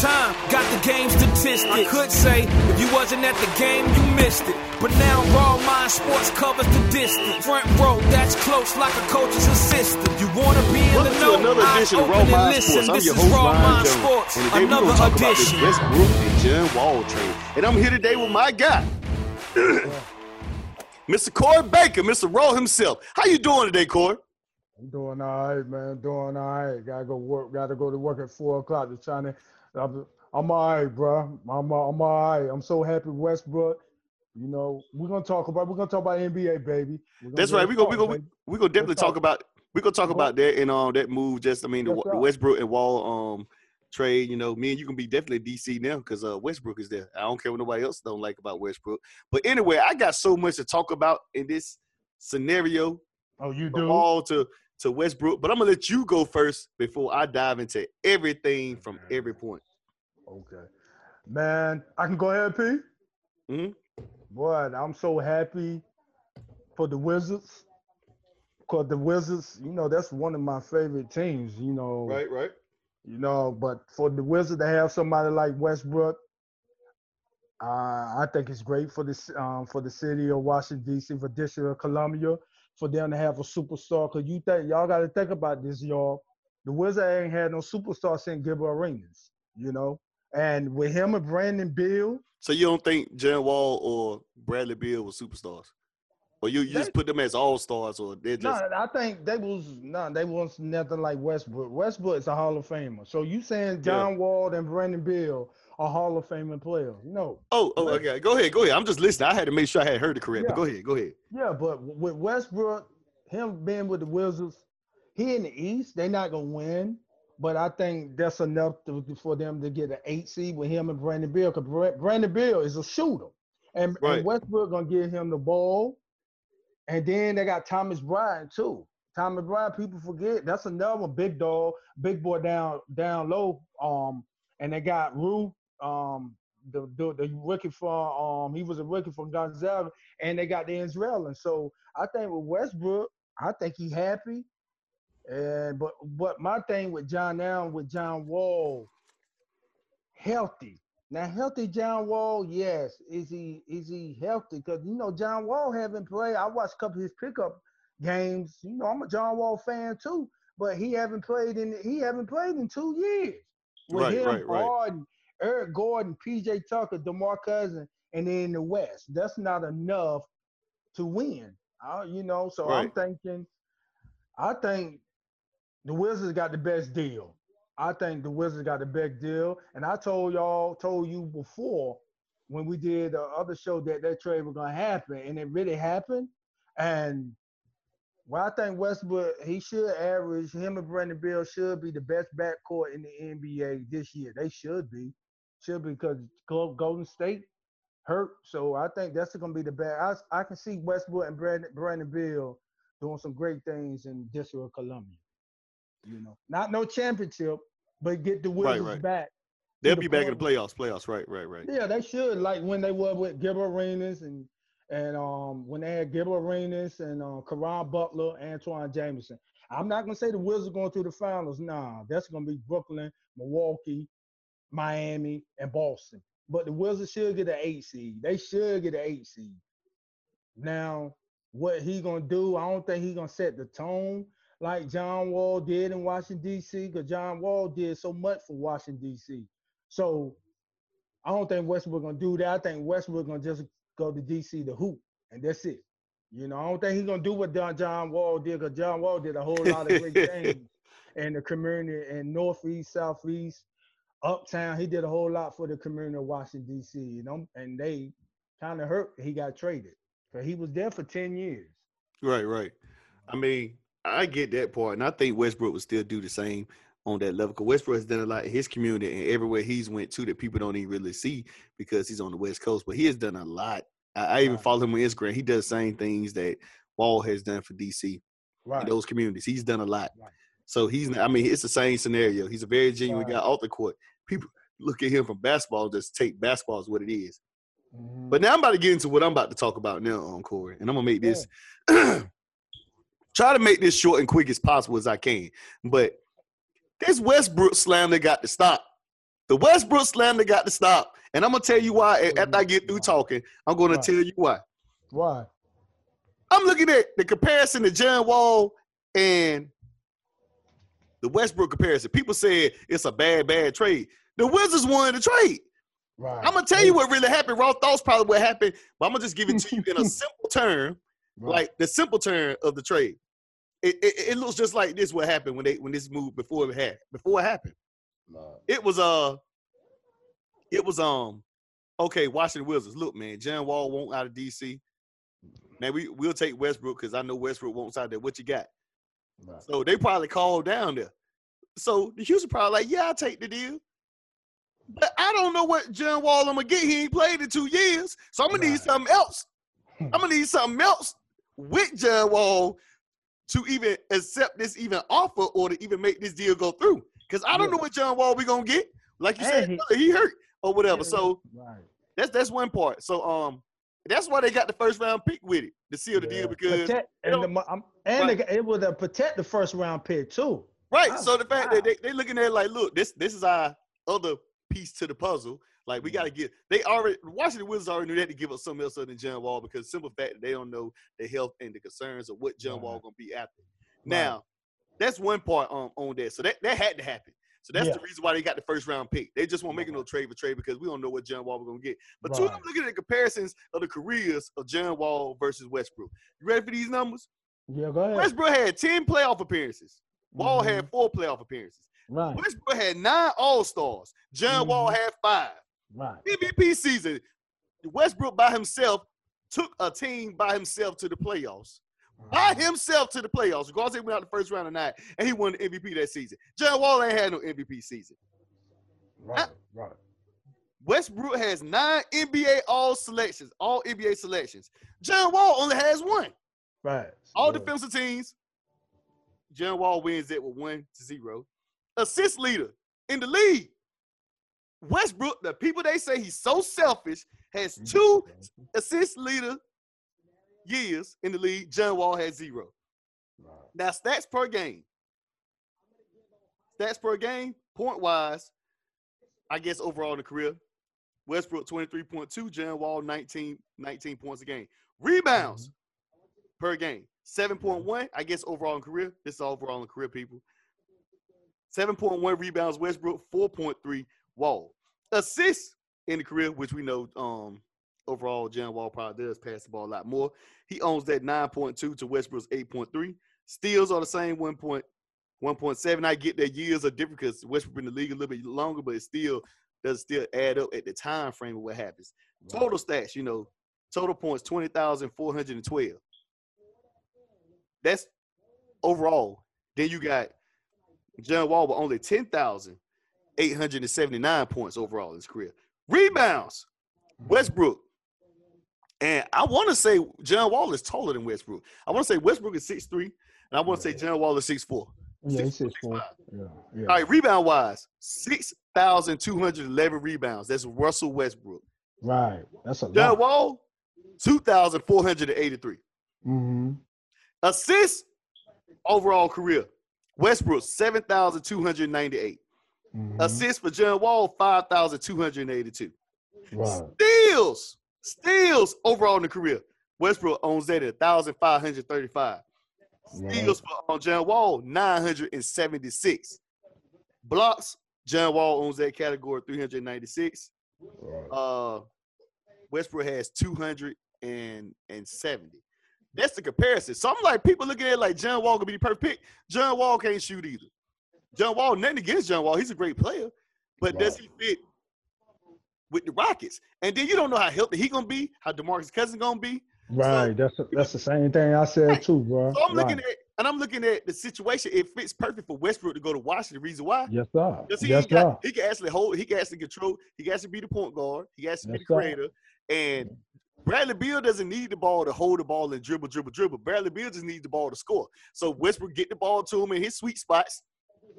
time, got the game statistics. I could say if you wasn't at the game, you missed it. But now Raw Mind Sports covers the distance. Front row, that's close like a coach's assistant. You wanna be in Welcome the to know? another edition of Raw and Mind listen. Sports. I'm This your is host, Raw Mind Jones. Sports, And today we're another going to talk about this edition. Westbrook and John Wall trade. And I'm here today with my guy, Mr. Corey Baker, Mr. Raw himself. How you doing today, Corey? I'm doing all right, man. Doing all right. Gotta go work. Gotta go to work at four o'clock. Just trying to. I'm, I'm all right, bro. I'm, I'm all right. I'm so happy Westbrook. You know, we're gonna talk about. We're gonna talk about NBA, baby. That's right. We go. We go. We gonna definitely talk talk. about. We gonna talk about that and um that move. Just I mean the, the. Westbrook and Wall um trade. You know, me and you can be definitely DC now because uh Westbrook is there. I don't care what nobody else don't like about Westbrook. But anyway, I got so much to talk about in this scenario. Oh, you do? Wall to to Westbrook. But I'm gonna let you go first before I dive into everything from every point. Okay, man. I can go ahead, P. Mhm. Boy, I'm so happy for the Wizards. Cause the Wizards, you know, that's one of my favorite teams. You know, right, right. You know, but for the Wizards to have somebody like Westbrook, uh, I think it's great for this um, for the city of Washington D.C. for District of Columbia for them to have a superstar. Cause you think y'all got to think about this, y'all. The Wizards ain't had no superstar since Gilbert Arenas, you know. And with him and Brandon Bill, So you don't think John Wall or Bradley Beal were superstars? Or you, you just put them as all stars or they're just no, I think they was no, they was nothing like Westbrook. Westbrook is a Hall of Famer. So you saying John Wall and Brandon Bill are Hall of Famer players? No, Oh, oh, okay. Go ahead, go ahead. I'm just listening. I had to make sure I had heard it correct. But go ahead, go ahead. Yeah, but with Westbrook, him being with the Wizards, he in the East, they not gonna win. But I think that's enough to, for them to get an eight seed with him and Brandon Bill. Because Brandon Bill is a shooter, and, Right. and Westbrook gonna give him the ball. And then they got Thomas Bryant too. Thomas Bryant, people forget that's another big dog, big boy down down low. Um, and they got Rui, um, the the, the rookie for um, he was a rookie for Gonzaga, and they got the Israel. And so I think with Westbrook, I think he happy. And but but my thing with John now with John Wall, healthy. Now healthy John Wall, yes. Is he is he healthy? Because you know John Wall haven't played. I watched a couple of his pickup games. You know I'm a John Wall fan too, but he haven't played in he haven't played in two years. With Right, him, right, right. Harden, Eric Gordon, PJ Tucker, DeMar Cousin, and then in the West. That's not enough to win. I, you know, so I'm thinking, I think the Wizards got the best deal. I think the Wizards got a big deal. And I told y'all, told you before when we did the other show that that trade was gonna happen, and it really happened. And well, I think Westbrook he should average him and Brandon Bill should be the best backcourt in the NBA this year. They should be, should be because Golden State hurt. So I think that's gonna be the best. I, I can see Westbrook and Brandon, Brandon Bill doing some great things in District of Columbia. You know, not no championship, but get the Right, Wizards right. back. They'll the be back in the playoffs. Playoffs, right, right, right. Yeah, they should like when they were with Gilbert Arenas and and um when they had Gilbert Arenas and uh, Caron Butler, Antawn Jamison. I'm not gonna say the Wizards going through the finals. Nah, that's gonna be Brooklyn, Milwaukee, Miami, and Boston. But the Wizards should get an eight seed. They should get an eight seed. Now, what he gonna do? I don't think he gonna set the tone like John Wall did in Washington D.C. Because John Wall did so much for Washington D.C. So I don't think Westbrook gonna do that. I think Westbrook gonna just go to DC to hoop, and that's it. You know, I don't think he's gonna do what John Wall did, because John Wall did a whole lot of great things in the community in Northeast, Southeast, Uptown. He did a whole lot for the community of Washington D.C. You know, and they kind of hurt. He got traded, but he was there for ten years. Right, right. I mean, I get that part, and I think Westbrook would still do the same. on that level. Because Westbrook has done a lot in his community and everywhere he's went to that people don't even really see because he's on the West Coast. But he has done a lot. I, I even Right. follow him on Instagram. He does the same things that Wall has done for DC Right. in those communities. He's done a lot. Right. So he's I mean, it's the same scenario. He's a very genuine guy off the court. People look at him from basketball, just take basketball as what it is. Mhm. But now I'm about to get into what I'm about to talk about now on Corey. And I'm gonna make this try to make this short and quick as possible as I can. But this Westbrook slam slander got to stop. The Westbrook slam slander got to stop. And I'm gonna tell you why. After I get through talking, I'm gonna Right. tell you why. Why? I'm looking at the comparison to John Wall and the Westbrook comparison. People said it's a bad, bad trade. The Wizards wanted the trade. Right. I'm gonna tell you what really happened. Raw thoughts probably what happened, but I'm gonna just give it to you in a simple term, Right. like the simple term of the trade. It, it, it looks just like this. What happened when they when this move before it had before it happened? Right. It was uh, it was um, okay. Washington Wizards. Look, man, John Wall won't out of DC. Man, we we'll take Westbrook because I know Westbrook wants out there. What you got? So they probably called down there. So the Houston probably like, yeah, I'll take the deal. But I don't know what John Wall I'm gonna get. He ain't played in two years. So I'm gonna need something else. I'm gonna need something else with John Wall to even accept this even offer or to even make this deal go through. Because I don't Yeah. know what John Wall we gonna get. Like you And said, he- he, hurt or whatever. Yeah. So Right. that's that's one part. So um that's why they got the first round pick with it to seal the Yeah. deal because Protect, and the, and Right. they, it was a protect the first round pick too. Right. Wow. So the fact Wow. that they they looking at it like, look, this this is our other piece to the puzzle. Like we got to get. They already Washington Wizards already knew they had to give up something else other than John Wall because simple fact they don't know the health and the concerns of what John Wall gonna be after. Now, that's one part on on that. So that that had to happen. So that's Yeah. the reason why they got the first round pick. They just won't make no trade for trade because we don't know what John Wall we're gonna get. But two, Right. I'm looking at the comparisons of the careers of John Wall versus Westbrook. You ready for these numbers? Yeah, go ahead. Westbrook had 10 playoff appearances. Wall Mhm. had four playoff appearances. right, Westbrook had nine All Stars. John Wall Mhm. had five. Right, MVP season, Westbrook by himself took a team by himself to the playoffs. By himself to the playoffs. Regardless, he went out the first round of nine, and he won the MVP that season. John Wall ain't had no MVP season. right, right. Westbrook has nine NBA All selections, all NBA selections. John Wall only has one. Right. All Yeah. defensive teams. John Wall wins it with one to zero. Assist leader in the league. Westbrook, the people they say he's so selfish, has two assist leader years in the league. John Wall has zero. Right. Now, stats per game. Stats per game, point wise, I guess overall in the career. Westbrook 23.2, John Wall 19, 19 points a game. Rebounds per game, 7.1, I guess overall in career. This is overall in career, people. 7.1 rebounds, Westbrook, 4.3 Wall. Assists in the career, which we know um overall John Wall probably does pass the ball a lot more. He owns that 9.2 to Westbrook's 8.3. Steals are the same 1.1.7. I get that years are different because Westbrook been in the league a little bit longer, but it still does still add up at the time frame of what happens. Total stats, you know, total points 20,412. That's overall. Then you got John Wall with only 10,879 points overall in his career. Rebounds, Westbrook. And I want to say John Wall is taller than Westbrook. I want to say Westbrook is 6'3, and I want to say John Wall is 6'4. Yeah, he's Six, six four. Yeah, yeah. All right, rebound wise, 6,211 rebounds. That's Russell Westbrook. Right. That's a John lot. Wall, 2,483. Mm-hmm. Assists, overall career. Westbrook, 7,298. Mm-hmm. Assists for John Wall, 5,282. Right. Steals, steals overall in the career. Westbrook owns that at 1,535. Steals for on John Wall, 976. Blocks, John Wall owns that category, 396. Right. Uh, Westbrook has 270. That's the comparison. So I'm like, people looking at it like John Wall gonna be the perfect pick. John Wall can't shoot either. John Wall, nothing against John Wall. He's a great player, but does he fit with the Rockets? And then you don't know how healthy he gonna be, how DeMarcus Cousins gonna be. Right. That's that's the same thing I said too, bro. So I'm looking at And I'm looking at the situation. It fits perfect for Westbrook to go to Washington. The reason why? Yes, sir. He, yes, got, sir. he can actually hold, he can actually control, he can actually be the point guard, he has to be Yes, the sir. creator. And Bradley Beal doesn't need the ball to hold the ball and dribble, dribble, dribble. Bradley Beal just needs the ball to score. So Westbrook get the ball to him in his sweet spots,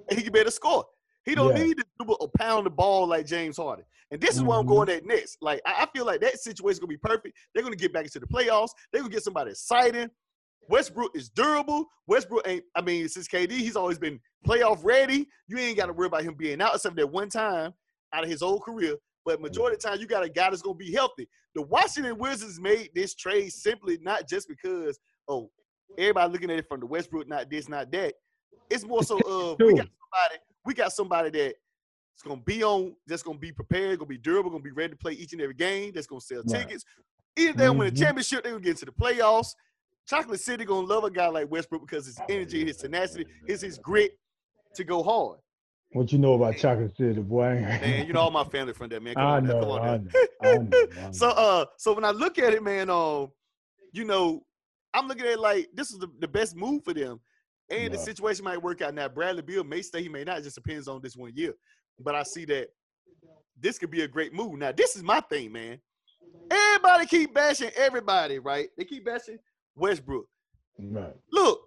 he can better score. He don't Yeah. need to dribble or pound the ball like James Harden. And this is where I'm Mhm. going at next. Like I feel like that situation is gonna be perfect. They're gonna get back into the playoffs. They're gonna get somebody exciting. Westbrook is durable. Westbrook ain't, I mean, since KD, he's always been playoff ready. You ain't got to worry about him being out except that one time out of his whole career. But majority of the time, you got a guy that's gonna be healthy. The Washington Wizards made this trade simply not just because, oh, everybody looking at it from the Westbrook, not this, not that. It's more so of we got somebody, we got somebody that is gonna be on, that's gonna be prepared, gonna be durable, gonna be ready to play each and every game, that's gonna sell Right. tickets. Either they win a Mhm. championship, they gonna get into the playoffs. Chocolate City gonna love a guy like Westbrook because his energy, his tenacity, his his grit to go hard. What you know about Chocolate City, boy? Man, you know all my family from there, man. Come I on, know, come on I know, I know, I know. So uh so when I look at it, man, um, you know, I'm looking at it like this is the, the best move for them. And the situation might work out. Now, Bradley Beal may stay, he may not, it just depends on this one year. But I see that this could be a great move. Now, this is my thing, man. Everybody keep bashing everybody, right? They keep bashing Westbrook. Right. Look,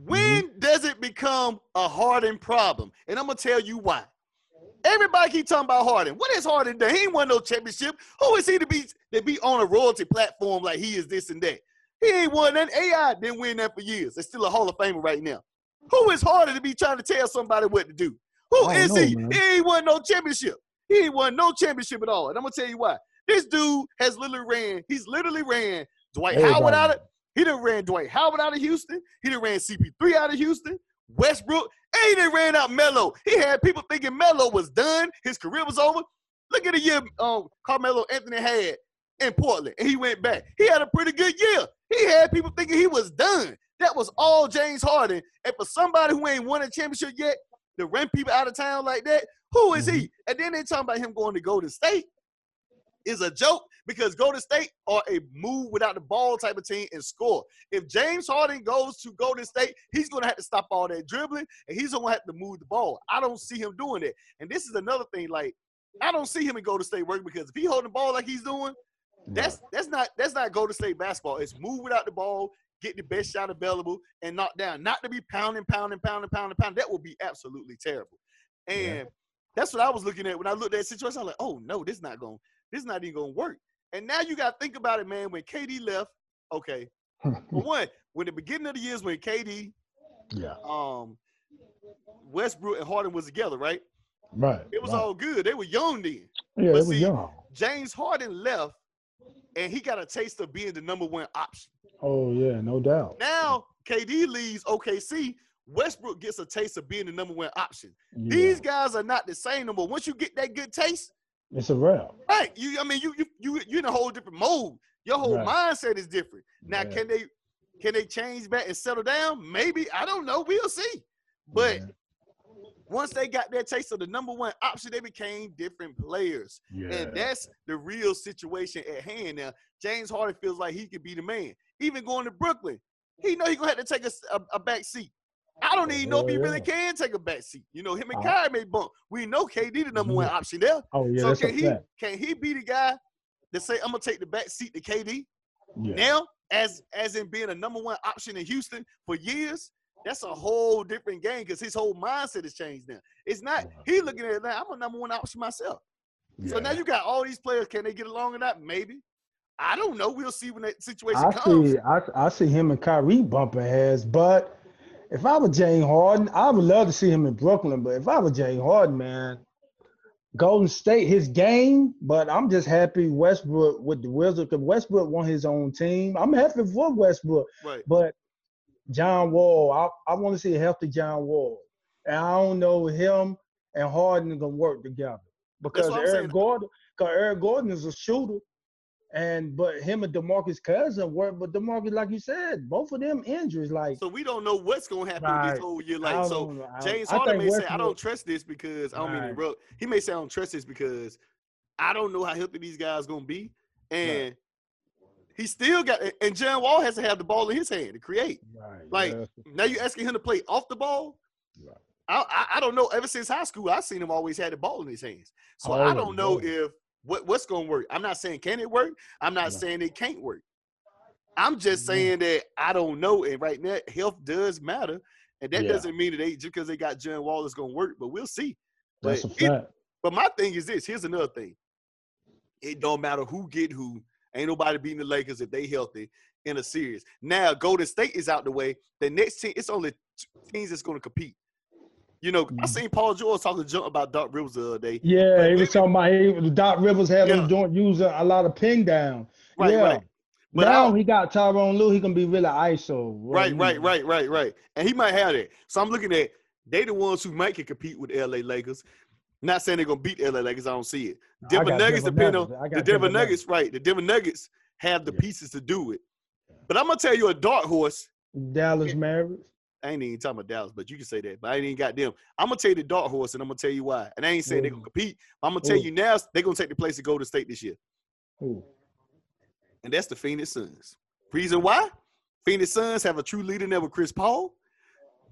mm-hmm. when does it become a Harden problem? And I'm gonna tell you why. Everybody keep talking about Harden. What is Harden done? He ain't won no championship. Who is he to be to be on a royalty platform like he is this and that? He ain't won that. AI didn't win that for years. It's still a Hall of Famer right now. Who is Harden to be trying to tell somebody what to do? Who is know, he? man. He ain't won no championship. He ain't won no championship at all. And I'm gonna tell you why. This dude has literally ran. He's literally ran Dwight Howard out of. He done ran Dwight Howard out of Houston. He done ran CP3 out of Houston. Westbrook. And he done ran out Melo. He had people thinking Melo was done. His career was over. Look at the year um, Carmelo Anthony had in Portland, and he went back. He had a pretty good year. He had people thinking he was done. That was all James Harden. And for somebody who ain't won a championship yet, to run people out of town like that, who is he? Mm-hmm. And then they talking about him going to Golden State is a joke because Golden State are a move without the ball type of team and score. If James Harden goes to Golden State, he's going to have to stop all that dribbling and he's going to have to move the ball. I don't see him doing that. And this is another thing. Like, I don't see him in Golden State work because if he holding the ball like he's doing, that's that's not that's not Golden State basketball. It's move without the ball, get the best shot available, and knock down. Not to be pounding, pounding, pounding, pounding, pounding. That would be absolutely terrible. And Yeah. that's what I was looking at when I looked at that situation. I was like, oh no, this not going, this is not even gonna work. And now you got to think about it, man. When KD left, okay. For one, when the beginning of the years when KD, yeah. um, Westbrook and Harden was together, right? Right. It was right. all good. They were young then. Yeah, but was see- young. James Harden left, and he got a taste of being the number one option. Oh yeah, no doubt. Now KD leaves OKC. Westbrook gets a taste of being the number one option. Yeah. These guys are not the same more. Once you get that good taste, It's a wrap. right? You, I mean, you you you you're in a whole different mode. Your whole Right. mindset is different. Now, Yeah. can they can they change back and settle down? Maybe I don't know. We'll see. But Yeah. Once they got that taste of the number one option, they became different players. yeah. And that's the real situation at hand now. James Harden feels like he could be the man. Even going to Brooklyn, he know he gonna have to take a a back seat. I don't even know if he really can take a back seat. You know, him and Uh, Kyrie may bump. We know KD the number one option there. oh yeah, so can he fact. can he be the guy that say I'm gonna take the back seat to KD Yeah. now as as in being a number one option in Houston for years? That's a whole different game because his whole mindset has changed now. It's not he looking at it now. I'm a number one option myself. So now you got all these players. Can they get along or not? Maybe. I don't know. We'll see when that situation I comes. see, I, I see him and Kyrie bumping heads, but if I was Jane Harden, I would love to see him in Brooklyn. But if I was Jane Harden, man, Golden State, his game. But I'm just happy Westbrook with the Wizards because Westbrook won his own team. I'm happy for Westbrook, Right. but John Wall, I, I want to see a healthy John Wall, and I don't know him and Harden are gonna work together because Eric saying. Gordon, because Eric Gordon is a shooter. And but him and Demarcus Cousins work, but Demarcus, like you said, both of them injuries. Like So we don't know what's gonna happen Right. this whole year. Like so, know, James Harden think may say, "I don't trust this because I don't mean to Right. interrupt." He may say, "I don't trust this because I don't know how healthy these guys gonna be." And He still got, and John Wall has to have the ball in his hand to create. Right. Like yeah. now, you're asking him to play off the ball. Right. I, I I don't know. Ever since high school, I've seen him always had the ball in his hands. So I don't know always. if what what's going to work. I'm not saying can it work. I'm not saying it can't work. I'm just Mhm. saying that I don't know. And right now, health does matter, and that Yeah. doesn't mean that they just because they got John Wall is going to work. But we'll see. That's But it- But my thing is this. Here's another thing. It don't matter who get who. Ain't nobody beating the Lakers if they healthy in a series. Now Golden State is out the way. The next team, it's only teams that's going to compete. You know, I Mhm. seen Paul George talking junk about Doc Rivers the other day. Yeah, he maybe- was talking about he, Doc Rivers having Yeah. doing using a lot of ping down. Right, yeah. right. But now I- he got Tyronn Lue. He can be really ISO. Right, right, right, right, right. And he might have that. So I'm looking at they the ones who might can compete with LA Lakers. Not saying they're gonna beat LA Lakers. I don't see it. Denver Nuggets depend on the Denver Nuggets, right? The Denver Nuggets have the Yeah. pieces to do it. But I'm gonna tell you a dark horse. Dallas Mavericks. I ain't even talking about Dallas, but you can say that. But I ain't even got them. I'm gonna tell you the dark horse, and I'm gonna tell you why. And I ain't saying they're gonna compete. I'm gonna tell you now they're gonna take the place of Golden State this year, Who? and that's the Phoenix Suns. Reason why? Phoenix Suns have a true leader now with Chris Paul.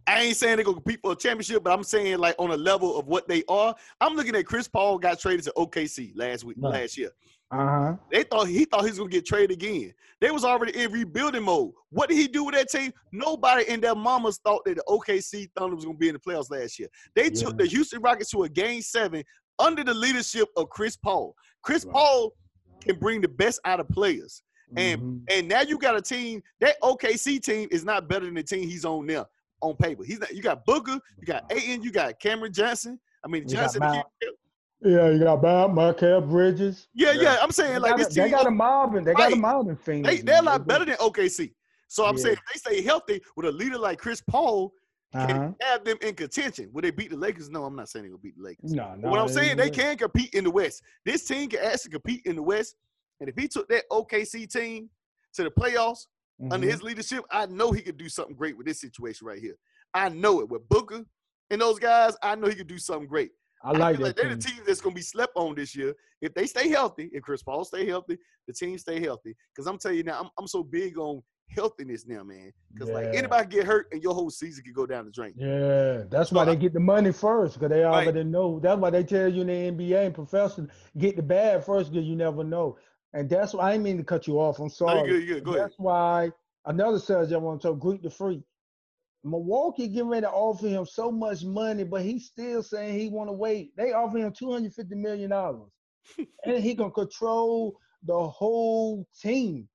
I ain't saying they're gonna compete for a championship, but I'm saying like on a level of what they are. I'm looking at Chris Paul got traded to OKC last week, Right. last year. Uh huh. They thought he thought he was gonna get traded again. They was already in rebuilding mode. What did he do with that team? Nobody in their mamas thought that the OKC Thunder was gonna be in the playoffs last year. They took the Houston Rockets to a game seven under the leadership of Chris Paul. Chris Right. Paul can bring the best out of players. And Mhm. and now you got a team. That OKC team is not better than the team he's on now on paper. He's not. You got Booker, you got Ayton, you got Cameron Johnson. I mean You Johnson. Mount- yeah, you got Bob, Mikal Bridges. yeah, Yeah. yeah. I'm saying They like this a, they team. got a mob and they got a mob in Phoenix. They they're a lot better than OKC. So I'm Yeah. saying if they stay healthy with a leader like Chris Paul, can Uh-huh. have them in contention. Will they beat the Lakers? No, I'm not saying they're gonna beat the Lakers. No, But no. what I'm saying, they ain't- can compete in the West. This team can actually compete in the West. And if he took that OKC team to the playoffs under Mhm. his leadership, I know he could do something great with this situation right here. I know it with Booker and those guys. I know he could do something great. I like feel that. they're the team. team that's gonna be slept on this year. If they stay healthy, if Chris Paul stay healthy, the team stay healthy. Because I'm telling you now, I'm, I'm so big on healthiness now, man. Because like anybody get hurt and your whole season could go down the drain. Yeah, that's why I- they get the money first, because they Right. already know. That's why they tell you in the NBA and professional get the bad first, because you never know. And that's why I didn't mean to cut you off. I'm No, sorry. you good, you good. Go ahead. That's why another subject I want to talk Greek the Freak. Milwaukee getting ready to offer him so much money, but he's still saying he want to wait. They offer him two hundred fifty million dollars, and he can control the whole team.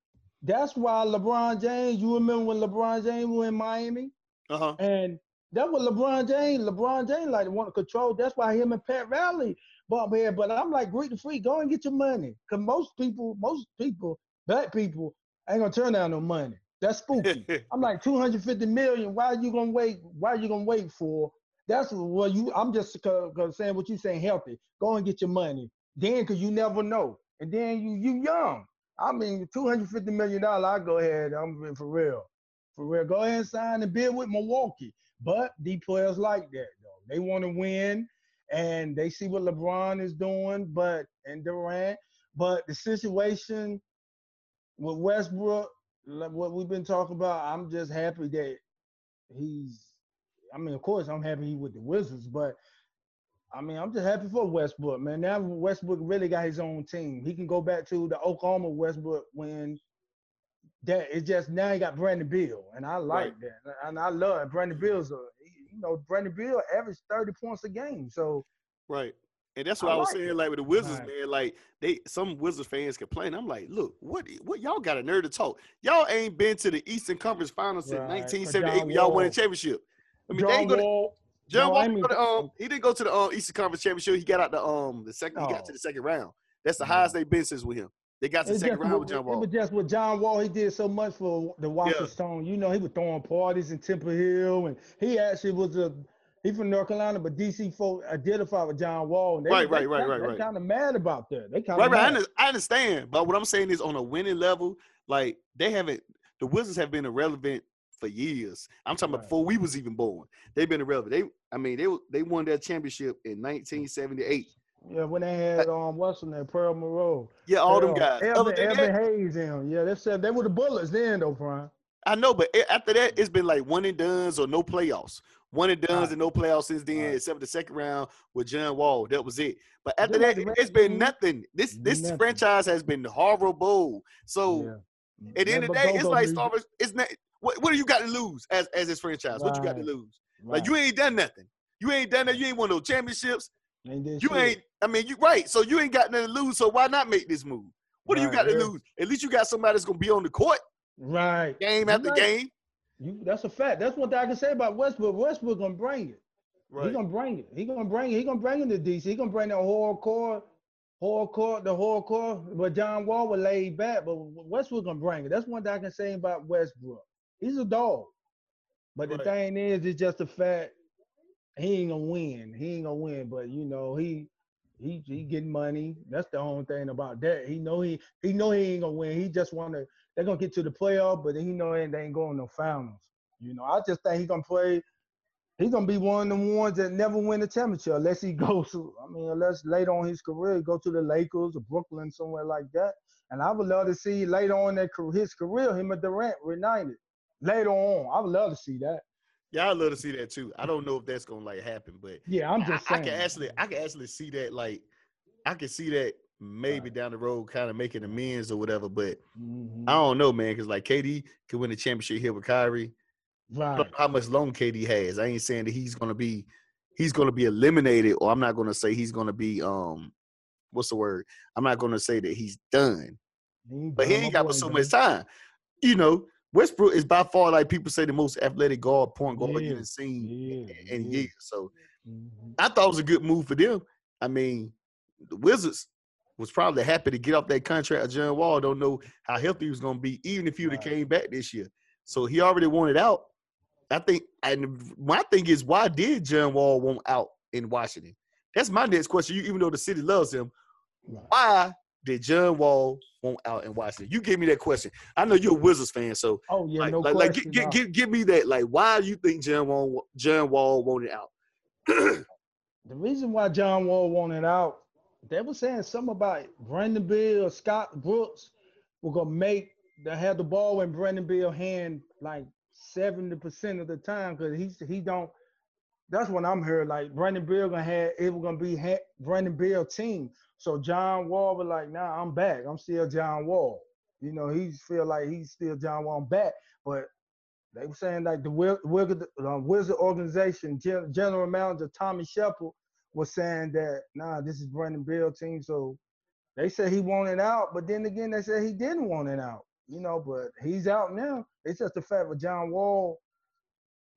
That's why LeBron James. You remember when LeBron James was in Miami, Uh huh. and that was LeBron James. LeBron James like to want to control. That's why him and Pat Riley bump head. But I'm like, Greek the Freak, go and get your money, cause most people, most people, black people ain't gonna turn down no money. That's spooky. I'm like 250 million. Why are you gonna wait? Why are you gonna wait for? That's what you. I'm just saying what you saying. Healthy. Go and get your money. Then, cause you never know. And then you you young. I mean, 250 million dollars. I go ahead. I'm for real. For real. Go ahead and sign and bid with Milwaukee. But these players like that though. They want to win, and they see what LeBron is doing. But and Durant. But the situation with Westbrook like what we've been talking about, I'm just happy that he's. I mean, of course, I'm happy he with the Wizards, but I mean, I'm just happy for Westbrook, man. Now Westbrook really got his own team. He can go back to the Oklahoma Westbrook when that it's just now he got Brandon Bill, and I like Right. that, and I love it. Brandon Bill's a you know Brandon Bill averaged 30 points a game, so Right. And that's what I I, was like saying, it. like with the Wizards, Right. man. Like they, some Wizards fans complain. I'm like, look, what, what y'all got a nerd to talk? Y'all ain't been to the Eastern Conference Finals since 1978 when y'all won a championship. I mean, they ain't gonna. Wall. John No, Wall I didn't mean- go to, um, he didn't go to the um, Eastern Conference championship. He got out the um the second. He got to Oh. the second round. That's the Yeah. highest they've been since with him. They got to the second round with John It Wall. was just with John Wall. He did so much for the Washington. You know, he was throwing parties in Temple Hill, and he actually was a. He from North Carolina, but DC folk identified with John Wall. And they, Right, right, right, right, right. kind of mad about that. They kind of right. I, I understand, but what I'm saying is, on a winning level, like they haven't. The Wizards have been irrelevant for years. I'm talking about before we was even born. They've been irrelevant. They, I mean, they they won their championship in 1978 Yeah, when they had um what's in there, Pearl Monroe. Yeah, all them guys. Evan, Evan that, Hayes them. Yeah, they said they were the bullets then though, Brian. I know, but after that, it's been like one and done's or no playoffs. One and done's Right. and no playoffs since then, Right. except for the second round with John Wall. That was it. But after that, it's been nothing. This this Nothing. franchise has been horrible. So yeah. at the end of the day, it's like music. Star Wars. It's not. What, what do you got to lose as as this franchise? What you got to lose? Right. Like you ain't done nothing. You ain't done that. You ain't won no championships. You shit. ain't. I mean, you right. So you ain't got nothing to lose. So why not make this move? What do you Right, got to lose? At least you got somebody that's gonna be on the court right. game You after right. game. You, that's a fact. That's one thing I can say about Westbrook. Westbrook gonna bring it. He Right. gonna bring it. He gonna bring it. He gonna bring it to DC. He gonna bring that hardcore, hardcore, the whole hardcore. But John Wall was laid back. But Westbrook gonna bring it. That's one thing I can say about Westbrook. He's a dog. But the thing is, it's just the fact he ain't gonna win. He ain't gonna win. But you know, he he he getting money. That's the only thing about that. He know he he know he ain't gonna win. He just wanna they're gonna get to the playoff, but he know they ain't going no finals. You know, I just think he gonna play. He's gonna be one of the ones that never win the championship unless he goes to. I mean, unless later on his career, go to the Lakers or Brooklyn somewhere like that. And I would love to see later on that, his career, him and Durant reunited. Later on, I would love to see that. Yeah, I'd love to see that too. I don't know if that's gonna like happen, but Yeah, I'm just I saying. can actually, I can actually see that. Like, I can see that maybe Right. down the road, kind of making amends or whatever. But Mhm. I don't know, man, because like KD could win the championship here with Kyrie. I Right. don't know how much long KD has. I ain't saying that he's gonna be, he's gonna be eliminated, or I'm not gonna say he's gonna be, um, what's the word? I'm not gonna say that he's done, ain't but he ain't got so much time. You know, Westbrook is by far like people say the most athletic guard, point guard Yeah, you've seen Yeah, in yeah. years. So. Mhm. I thought it was a good move for them. I mean, the Wizards was probably happy to get off that contract of John Wall. Don't know how healthy he was going to be, even if he would have Right. came back this year. So he already wanted out. I think, and my thing is, why did John Wall want out in Washington? That's my next question. You, even though the city loves him, Right. why did John Wall want out in Washington? You give me that question. I know you're a Wizards fan, so Oh yeah, like, no like, like question. gi- gi- no. give, give me that. Like, why do you think John Wall, John Wall wanted out? The reason why John Wall wanted out, they were saying something about Brandon Bill, Scott Brooks were gonna make they had the ball in Brandon Bill hand like 70% of the time because he's he don't that's what I'm hearing. Like Brandon Bill gonna have it was gonna be ha- Brandon Bill team. So John Wall was like, nah, I'm back. I'm still John Wall. You know, he feel like he's still John Wall I'm back. But they were saying like the Wi- Wizard, Wizard organization gen- manager Tommy Sheppard was saying that nah, this is Brandon Bill team. So they said he wanted out, but then again they said he didn't want it out. You know, but he's out now. It's just the fact with John Wall.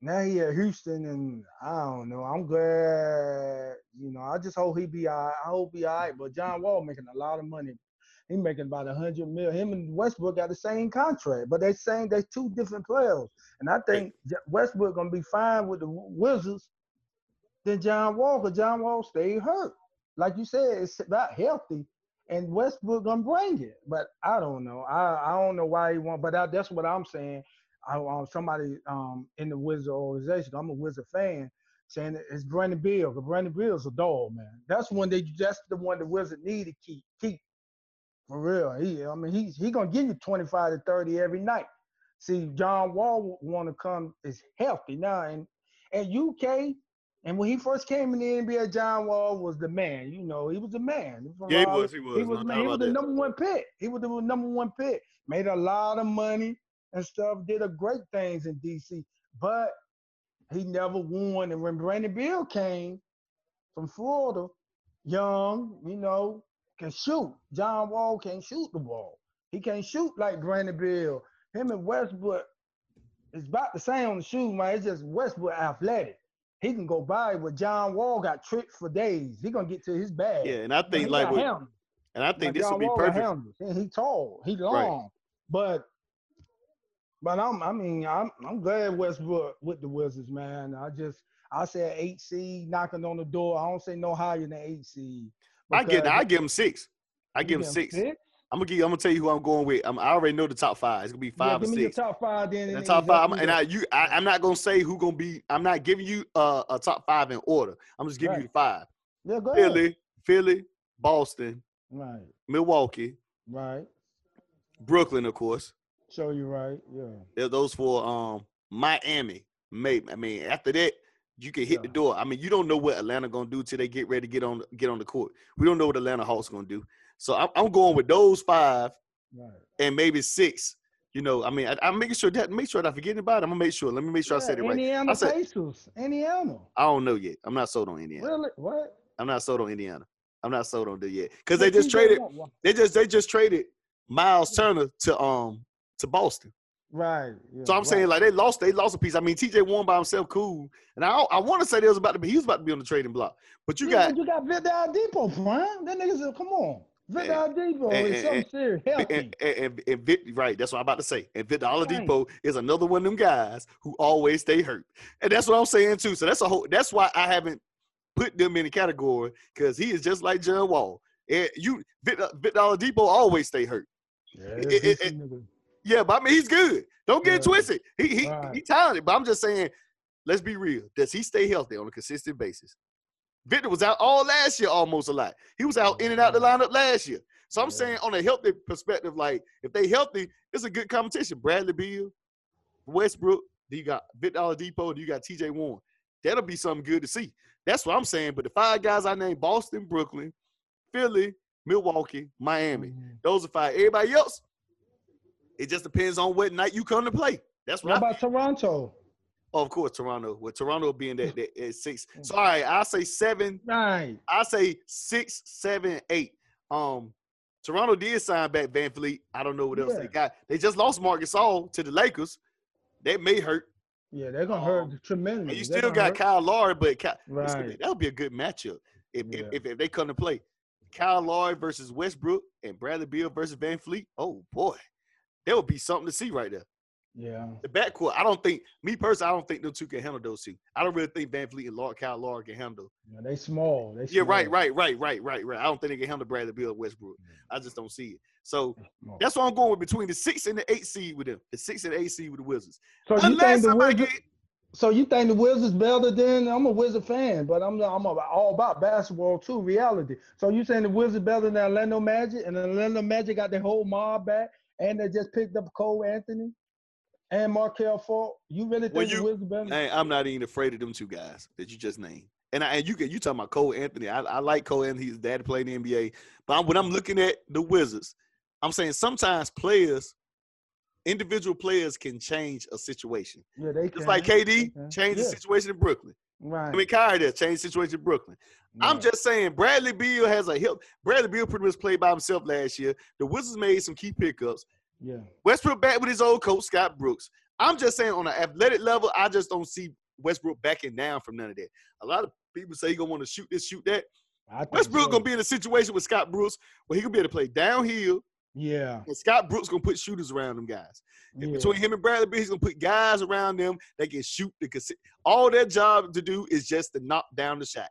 Now he at Houston, and I don't know. I'm glad. You know, I just hope he be all right. I hope he all right. But John Wall making a lot of money. He making about a hundred mil. Him and Westbrook got the same contract, but they saying they two different players. And I think Westbrook gonna be fine with the Wizards than John Wall, because John Wall stayed hurt. Like you said, it's about healthy, and Westbrook gonna bring it. But I don't know. I I don't know why he want. But I, that's what I'm saying. I, um, somebody um in the Wizard organization. I'm a Wizard fan. Saying it's Brandon Bill, because Brandon Bill's a dog, man. That's one they that's the one the Wizard need to keep keep. For real. He I mean he's he gonna give you 25 to 30 every night. See, John Wall want to come is healthy now, and and UK, and when he first came in the NBA, John Wall was the man. You know, he was the man. from Yeah, he was. He was. He was, man, he was the that. number one pick. He was the number one pick. Made a lot of money and stuff. Did a great things in DC, but he never won. And when Brandon Bill came from Florida, young, you know, can shoot. John Wall can't shoot the ball. He can't shoot like Brandon Bill. Him and Westbrook is about the same on the shoe, man. It's just Westbrook athletic. He can go by where John Wall got tricked for days. He gonna get to his bag. Yeah, and I think like, with, and I think Like this John would be Wall perfect. he tall. He long. right. But but I'm I mean I'm I'm glad Westbrook with the Wizards, man. I just I said eight seed knocking on the door. I don't say no higher than eight seed. I get. I give him six. I give him give six. I'm gonna give. I'm gonna tell you who I'm going with. I'm, I already know the top five. It's gonna be Yeah, five give or six. top five then. And the top five, and. I, you, I, I'm not gonna say who gonna be. I'm not giving you uh, a top five in order. I'm just giving you Right. the five. yeah, go ahead. Philly, Philly, Boston, Right. Milwaukee, Right. Brooklyn, of course. Show you're right. Yeah. Those four. Um, Miami, maybe. I mean, after that, you can hit the door. I mean, you don't know what Atlanta gonna do till they get ready to get on get on the court. We don't know what Atlanta Hawks gonna do. So I'm, I'm going with those five Right. and maybe six. You know, I mean, I, I'm making sure that make sure that I forget about it. I'm gonna make sure. Let me make sure I said it Yeah, right. Indiana I said- Pacers. Indiana. I don't know yet. I'm not sold on Indiana. Really? What? I'm not sold on Indiana. I'm not sold on them yet because they just traded. They just they just traded Miles Turner to um to Boston. Right. Yeah, So I'm right. saying like they lost they lost a piece. I mean TJ won by himself, cool. And I I want to say they was about to be he was about to be on the trading block, but you Yeah, got you got Victor Depot, Prime. That nigga said, come on. Eh, Victor Depot and- eh, is eh, something serious. And, and, and, and right, that's what I'm about to say. And Victor. Oladipo is another one of them guys who always stay hurt, and that's what I'm saying too. So that's a whole. That's why I haven't put them in the category because he is just like John Wall. And you, Victor, Victor Oladipo always stay hurt. Yeah, it- it- it-. Yeah, but I mean he's good. Don't get Yeah. twisted. He he Right. he talented, but I'm just saying, let's be real. Does he stay healthy on a consistent basis? Victor was out all last year, almost a lot. He was out in and out the lineup last year. So I'm Yeah. saying, on a healthy perspective, like if they healthy, it's a good competition. Bradley Beal, Westbrook, you got Victor Oladipo, then you got T.J. Warren. That'll be something good to see. That's what I'm saying. But the five guys I named: Boston, Brooklyn, Philly, Milwaukee, Miami. Mhm. Those are five. Everybody else, it just depends on what night you come to play. That's what What about Toronto? Oh, of course, Toronto. With Toronto being that, that at six. So all right, I say seven. Nine. I say six, seven, eight. Um, Toronto did sign back VanVleet. I don't know what else Yeah. they got. They just lost Marcus Gasol to the Lakers. That may hurt. Yeah, they're gonna Um, hurt tremendously. You They're still got hurt. Kyle Lowry, but gonna be- that'll be a good matchup if, Yeah. if, if, if they come to play. Kyle Lowry versus Westbrook and Bradley Beal versus VanVleet. Oh boy, that would be something to see right there. Yeah. The backcourt, I don't think me personally, I don't think them two can handle those two. I don't really think VanVleet and Lord Kyle Lowry can handle. yeah. They small. They Yeah, right, small. right, right, right, right, right. I don't think they can handle Bradley or Westbrook. I just don't see it. So that's what I'm going with between the six and the eight seed with them. The six and the eight seed with the Wizards. So you think the Wizards? get, So you think the Wizards better than? I'm a Wizard fan, but I'm I'm all about basketball too. Reality. So you saying the Wizards better than Orlando Magic, and Orlando Magic got their whole mob back, and they just picked up Cole Anthony and Markelle Fultz. You really think Well, you- Wizards better? Hey, I'm not even afraid of them two guys that you just named. And I, and you can you talking about Cole Anthony. I, I like Cole Anthony. His dad played in the NBA. But I'm, when I'm looking at the Wizards, I'm saying sometimes players, individual players can change a situation. yeah, they Just can. like KD changed the situation in Brooklyn. Right. I mean, Kyrie there change the situation in Brooklyn. I'm just saying, Bradley Beal has a help. Bradley Beal pretty much played by himself last year. The Wizards made some key pickups. yeah. Westbrook back with his old coach Scott Brooks. I'm just saying, on an athletic level, I just don't see Westbrook backing down from none of that. A lot of people say he gonna want to shoot this, shoot that. Westbrook so. gonna be in a situation with Scott Brooks where he gonna be able to play downhill, Yeah. and Scott Brooks gonna put shooters around them guys. And yeah. Between him and Bradley Beal, he's gonna put guys around them that can shoot. Can sit. All their job to do is just to knock down the shot,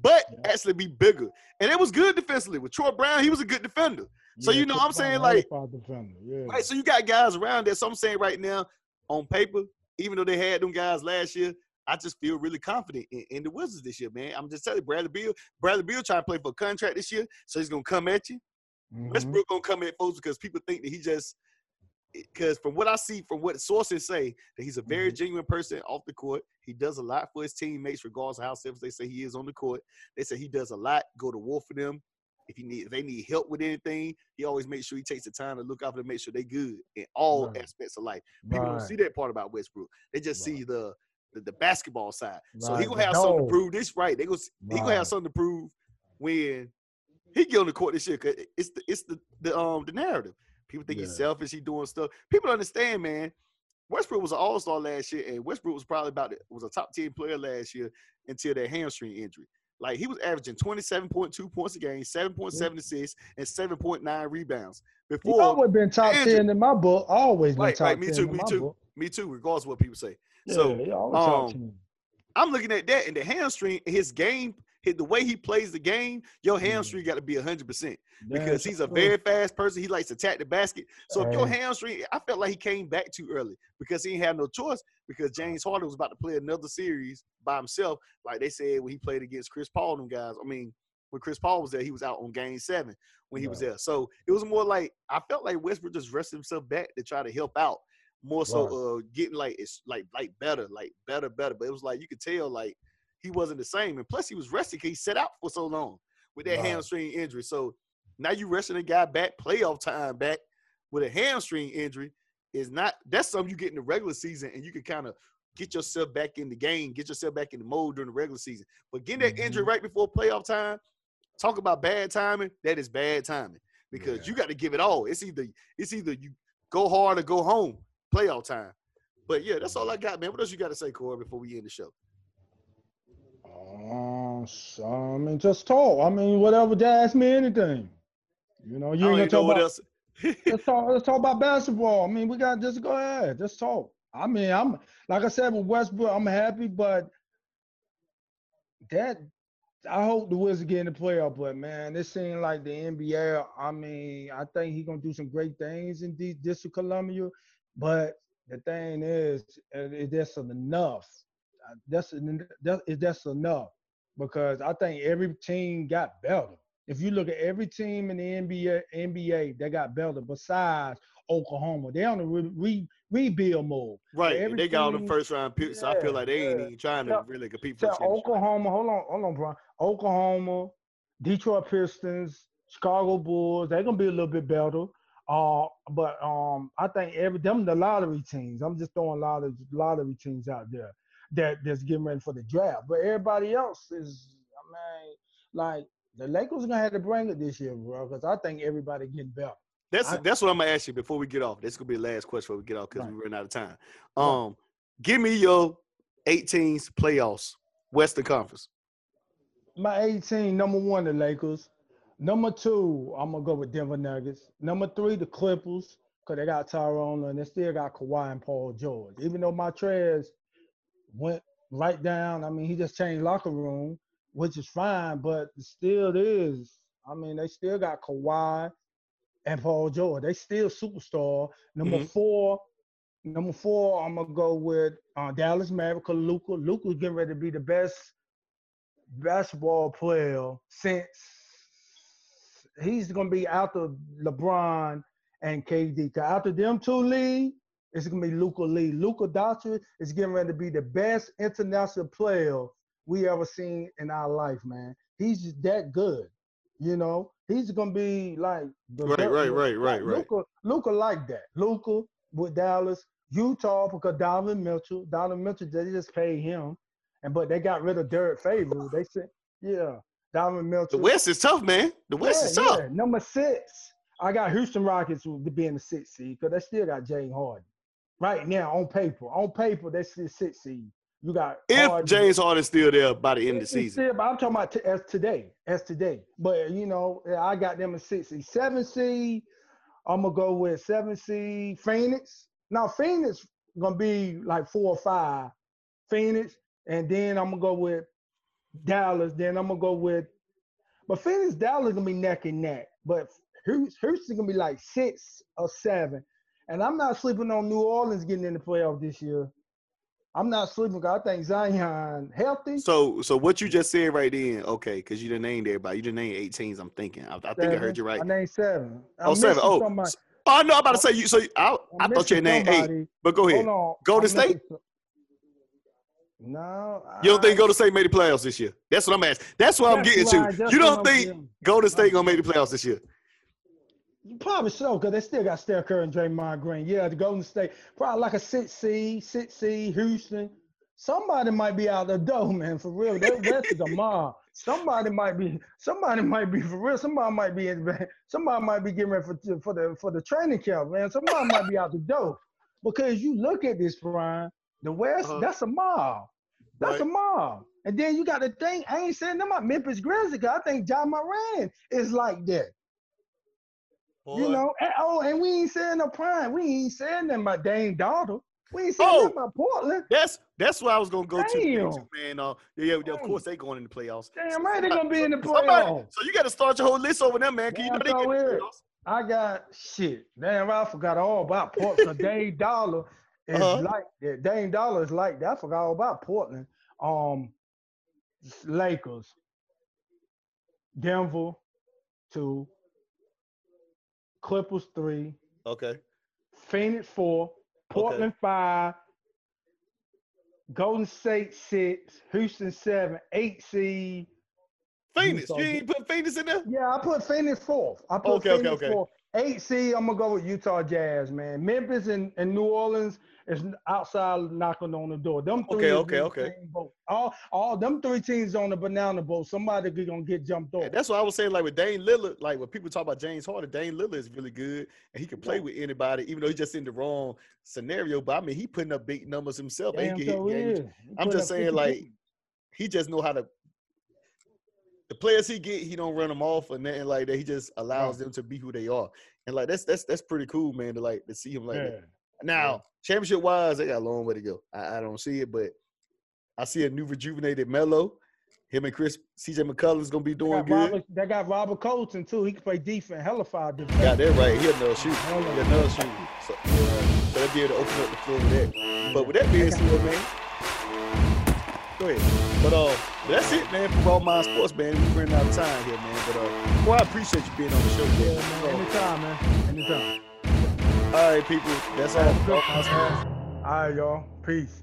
but Yeah. actually be bigger. And it was good defensively with Troy Brown. He was a good defender. So, Yeah, you know, I'm saying, like- hell of a defender, yeah. Right. So you got guys around there. So I'm saying right now, on paper, even though they had them guys last year, I just feel really confident in, in the Wizards this year, man. I'm just telling you, Bradley Beal, Bradley Beal trying to play for a contract this year, so he's gonna come at you. Mhm. Westbrook gonna come at folks because people think that he just because from what I see, from what sources say, that he's a very Mhm. genuine person off the court. He does a lot for his teammates, regardless of how selfish they say he is on the court. They say he does a lot, go to war for them. If he need, if they need help with anything, he always makes sure he takes the time to look out for them, make sure they good in all Right. aspects of life. People don't see that part about Westbrook. They just see the, the the basketball side. So he gonna have something to prove. This right? They gonna he gonna have something to prove when he get on the court this year. 'cause it's the it's the the um the narrative. People think he's selfish. He doing stuff. People understand, man. Westbrook was an All Star last year, and Westbrook was probably about the, was a top ten player last year until that hamstring injury. Like he was averaging twenty seven point two points a game, seven point seven assists, and seven point nine rebounds. Before He Before always been top Andrew- ten in my book. Always been Right, top right, me ten too, in me too. book. me too, regardless of what people say. Yeah, So, um, 10. I'm looking at that and the hamstring, his game, the way he plays the game, your hamstring got to be 100% because he's a very fast person. He likes to attack the basket. So if your hamstring, I felt like he came back too early because he didn't have no choice because James Harden was about to play another series by himself, like they said when he played against Chris Paul and them guys. I mean, when Chris Paul was there, he was out on game seven when he was there. So it was more like I felt like Westbrook just rested himself back to try to help out. More so uh getting like it's like like better, like better, better. But it was like you could tell like he wasn't the same. And plus he was resting he set out for so long with that Right. hamstring injury. So now you resting a guy back, playoff time back with a hamstring injury is not that's something you get in the regular season and you can kind of get yourself back in the game, get yourself back in the mode during the regular season. But getting that injury Mhm. right before playoff time, talk about bad timing, that is bad timing. Because Yeah. you got to give it all. It's either it's either you go hard or go home, playoff time. But yeah, that's all I got, man. What else you got to say, Corey, before we end the show? Um, so, I mean, just talk. I mean, whatever. Just ask me anything. You know, you ain't gonna talk what about. else. Let's talk. Let's talk about basketball. I mean, we got just go ahead. Just talk. I mean, I'm like I said with Westbrook. I'm happy, but that I hope the Wizards get in the playoff. But man, this seems like the NBA. I mean, I think he's gonna do some great things in the District of Columbia. But the thing is, uh, is that's enough. Uh, That's en- that is that's enough because I think every team got better. If you look at every team in the NBA, NBA that got better besides Oklahoma, they're on the re- re- rebuild mode. right. They got all the first round picks, so I feel like they ain't even trying to Yeah. really compete for So. Oklahoma, hold on, hold on, Brian. Oklahoma, Detroit Pistons, Chicago Bulls, they're gonna be a little bit better. Uh, but um, I think every them the lottery teams. I'm just throwing a lot of lottery teams out there that that's getting ready for the draft. But everybody else is, I mean, like the Lakers are gonna have to bring it this year, bro, because I think everybody getting better. That's I- that's what I'm gonna ask you before we get off. This is gonna be the last question before we get off because Right. we run out of time. Right. Um, give me your 18s playoffs, Western Conference. My 18, number one, the Lakers. Number two, I'm gonna go with Denver Nuggets. Number three, the Clippers, because they got Tyronn and they still got Kawhi and Paul George. Even though Montrezl went right down, I mean, he just changed locker room, which is fine, but still is. I mean, they still got Kawhi and Paul George. They still superstar. Number Mhm. four, number four, I'm gonna go with uh, Dallas Mavericks. Luka, Luka's getting ready to be the best basketball player since he's gonna be after LeBron and KD. After them two leave, it's gonna be Luka Lee. Luka Doncic is getting ready to be the best international player we ever seen in our life, man. He's just that good. You know, he's gonna be like Right, best- right, right, right, right. Luka, Luka like that. Luka with Dallas, Utah because Donovan Mitchell. Donovan Mitchell, they just paid him, and but they got rid of Derrick Favors. They said, yeah, Donovan Mitchell. The West is tough, man. The West yeah, is tough. yeah. Number six, I got Houston Rockets to be in the sixth seed because they still got James Harden. Right now, on paper, on paper, that's the sixth seed. You got If Harden. James Harden's still there by the end of the season. Still, but I'm talking about t- as today, as today. But you know, I got them a six seed, seven seed. I'm gonna go with seven seed Phoenix. Now Phoenix gonna be like four or five, Phoenix, and then I'm gonna go with Dallas. Then I'm gonna go with, but Phoenix Dallas gonna be neck and neck. But Houston gonna be like six or seven. And I'm not sleeping on New Orleans getting in the playoff this year. I'm not sleeping because I think Zion healthy. So, so what you just said right then, okay, because you didn't name everybody. You didn't name 18s. I'm thinking. I, I think I heard you right. I named seven. Oh, seven. Oh, somebody. oh, no, I'm about to say you. So I, I I'm thought you named eight, but go ahead. Hold on. Golden I'm State? missing No. You don't think I- Golden State made the playoffs this year? That's what I'm asking. That's what I'm getting to. You don't think. Golden State gonna make the playoffs this year? Probably so, because they still got Steph Curry and Draymond Green. Yeah, the Golden State, probably like a six seed, six seed, Houston. Somebody might be out the door, man, for real. That is a mob. Somebody might be, somebody might be for real. Somebody might be in, somebody might be getting ready for, for the for the training camp, man. Somebody might be out the door. Because you look at this, Brian, the West, Uh-huh. that's a mob. That's a Right. mob. And then you got to think, I ain't saying them about Memphis Grizzlies, I think Ja Morant is like that. You know, and, oh, and we ain't saying no prime. We ain't saying nothing about Dame Dollar. We ain't saying Oh! nothing about Portland. That's that's where I was gonna go to, Damn. next, man. Uh, yeah, yeah, of course they going in the playoffs. Damn right, they're gonna be in the Somebody- playoffs. so you got to start your whole list over there, man. Cause you know they get in the playoffs. I got shit. Damn I forgot all about Portland. Dame Dollar is Uh-huh. like yeah, Dame Dollar is like that. I forgot all about Portland. Um Lakers. Denver two, Clippers three, Okay. Phoenix four, Portland five, Golden State six, Houston seven, eight seed. Phoenix. You ain't put Phoenix in there? Yeah, I put Phoenix fourth. I put Okay, okay, Phoenix okay. fourth. Eight seed, I'm gonna go with Utah Jazz, man. Memphis and, and New Orleans is outside knocking on the door. Them three Okay, okay, okay. boat. All all them three teams on the banana boat. Somebody gonna get jumped off. And that's what I was saying. Like with Dame Lillard, like when people talk about James Harden, Dame Lillard is really good and he can play with anybody, even though he's just in the wrong scenario. But I mean, he putting up big numbers himself. Damn he can hit games. He I'm just saying, 50 like, he just know how to. The players he get, he don't run them off or nothing like that. He just allows them to be who they are, and like that's that's that's pretty cool, man. To like to see him like that. yeah. Now, championship wise, they got a long way to go. I, I don't see it, but I see a new rejuvenated Melo. Him and Chris CJ McCollum's gonna be doing got, good. Robert, they got Robert Covington too. He can play defense, hell hella fire defense. Got that right. He another shoot. He yeah. another shoot. So, uh, so they'll be able to open up the floor with that. But with that being said, man, go ahead. But uh, that's it, man. For Raw Mind Sports, man. We're running out of time here, man. But uh, boy, I appreciate you being on the show, Yeah, man. man. Anytime, man. Anytime. All right, people. That's all. All right, y'all. Peace.